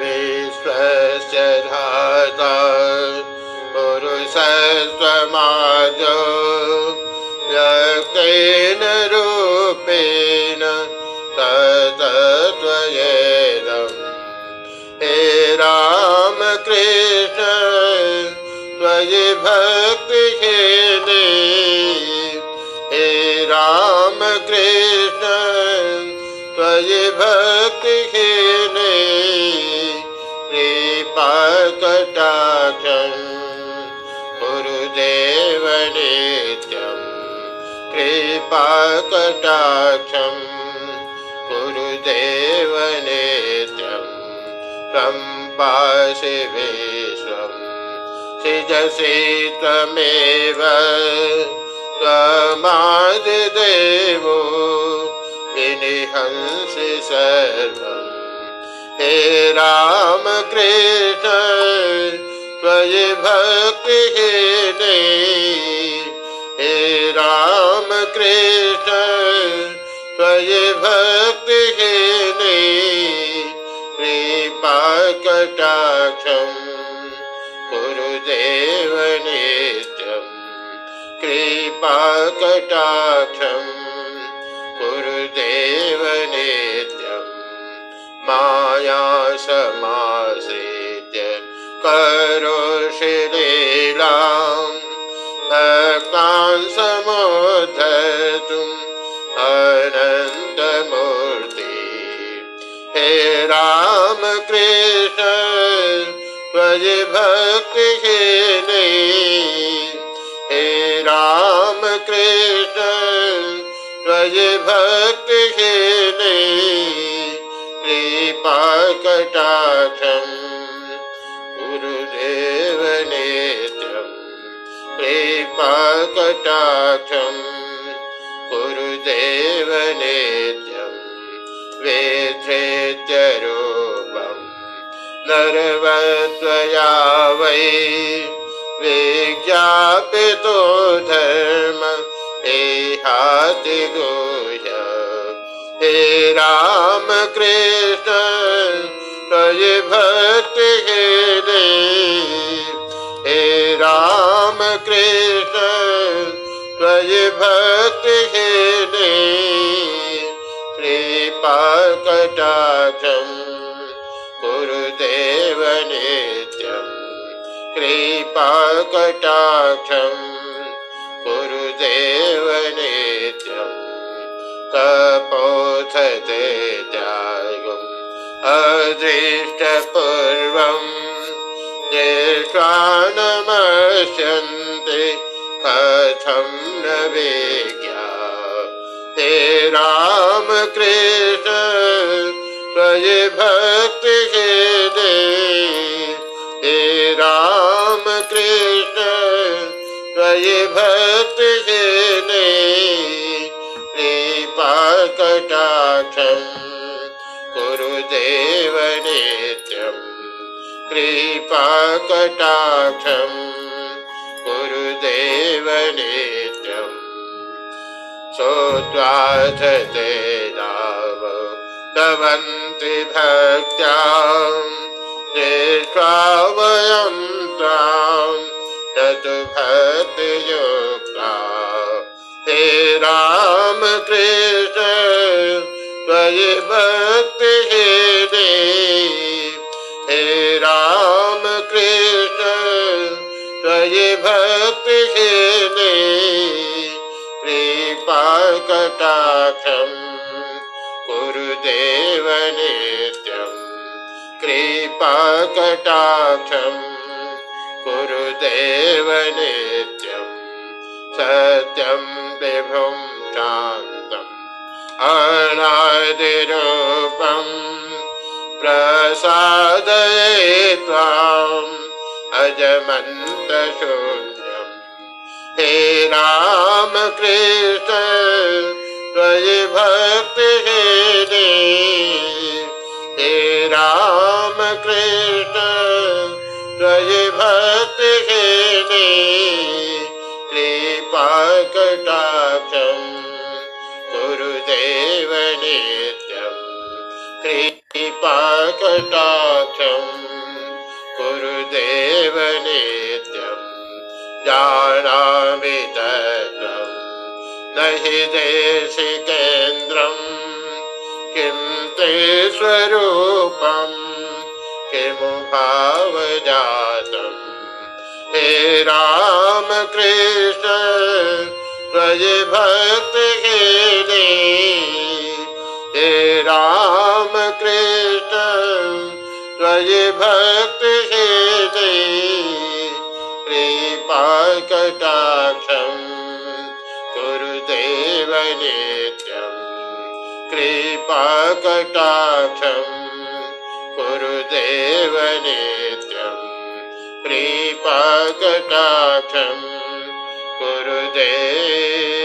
विश्वस्य धाता पुरुषस्वमाज व्यक्तेन रूपेण तदत्वयेदम् हे रामकृष्ण त्वयि भक्तिहेने। हे रामकृष्ण त्वयि भक्तिहेने कृपाकटाक्षम् गुरुदेव नित्यम् कृपाकटाक्षम् गुरुदेव नित्यम् सम्पासि विश्वम् सिजसि त्वमेव। त्वमादिदेवो विनिहंसि सर्वम् हे रामकृष्ण त्वयि भक्तिहीने हे रामकृष्ण त्वयि भक्तिहीने कृपाकटाक्षम् गुरुदेव नित्यम् कृपाकटाक्षम् गुरुदेव नित्यम् माया समासीत्य करोषि लीलाम् भक्तान् समुद्धतुम् अनन्तमूर्ति। हे रामकृष्ण, त्वयि भक्तिहीने। हे रामकृष्ण, त्वयि भक्तिहीने। कृपाकटाक्षम् गुरुदेव नित्यम् कृपाकटाक्षम्। गुरुदेव नित्यम् वेधेत्यरूपम् नर्वत्वया वै विज्ञापितो धर्म एहातिगोय हे रामकृष्ण त्वयि भक्तिहेने हे रामकृष्ण त्वयि भक्तिहेने कृपाकटाक्षम् गुरुदेव नित्यम् कृपाकटाक्षम् गुरुदेव नित्यम् तपोधते त्यागम् अदृष्टपूर्वम् दृष्ट्वा नमस्यन्ते कथं न विज्ञा हे रामकृष्ण त्वयि भक्तिहेने हे रामकृष्ण त्वयि भक्तिहेने कृपाकटाक्षम् गुरुदेव नित्यम् कृपाकटाक्षम् गुरुदेव नित्यम् सोत्वाधते नाम दवन्ति भक्त्याम् दृष्ट्वा वयं त्वाम् ततु भक्तियुक्ता हे रामकृष्ण त्वयि भक्तिहेने हे रामकृष्ण त्वयि भक्तिहेने कृपाकटाक्षम् गुरुदेव नित्यम्। कृपाकटाक्षम् गुरुदेव नित्यम्। सत्यं विभुं शान्तम् अनादिरूपम् प्रसादये त्वाम् अजमन्तशून्यम् हे रामकृष्ण त्वयि भक्तिहेने हे रामकृष्ण त्वयि भक्तिहेने कृपाकटाक्षम् गुरुदेव नित्यम् कृपाकटाक्षम् गुरुदेव नित्यम् जानामि न हि देशिकेन्द्रम् किं ते स्वरूपम् किमु भावजातम् हे रामकृष्ण त्वयि भक्तिहीने हे रामकृष्ण त्वयि भक्तिहीने कृपाकटाक्षम् गुरुदेव नित्यम् कृपाकटाक्षम् गुरुदेव नित्यम् कृपाकटाक्षम् गुरुदेव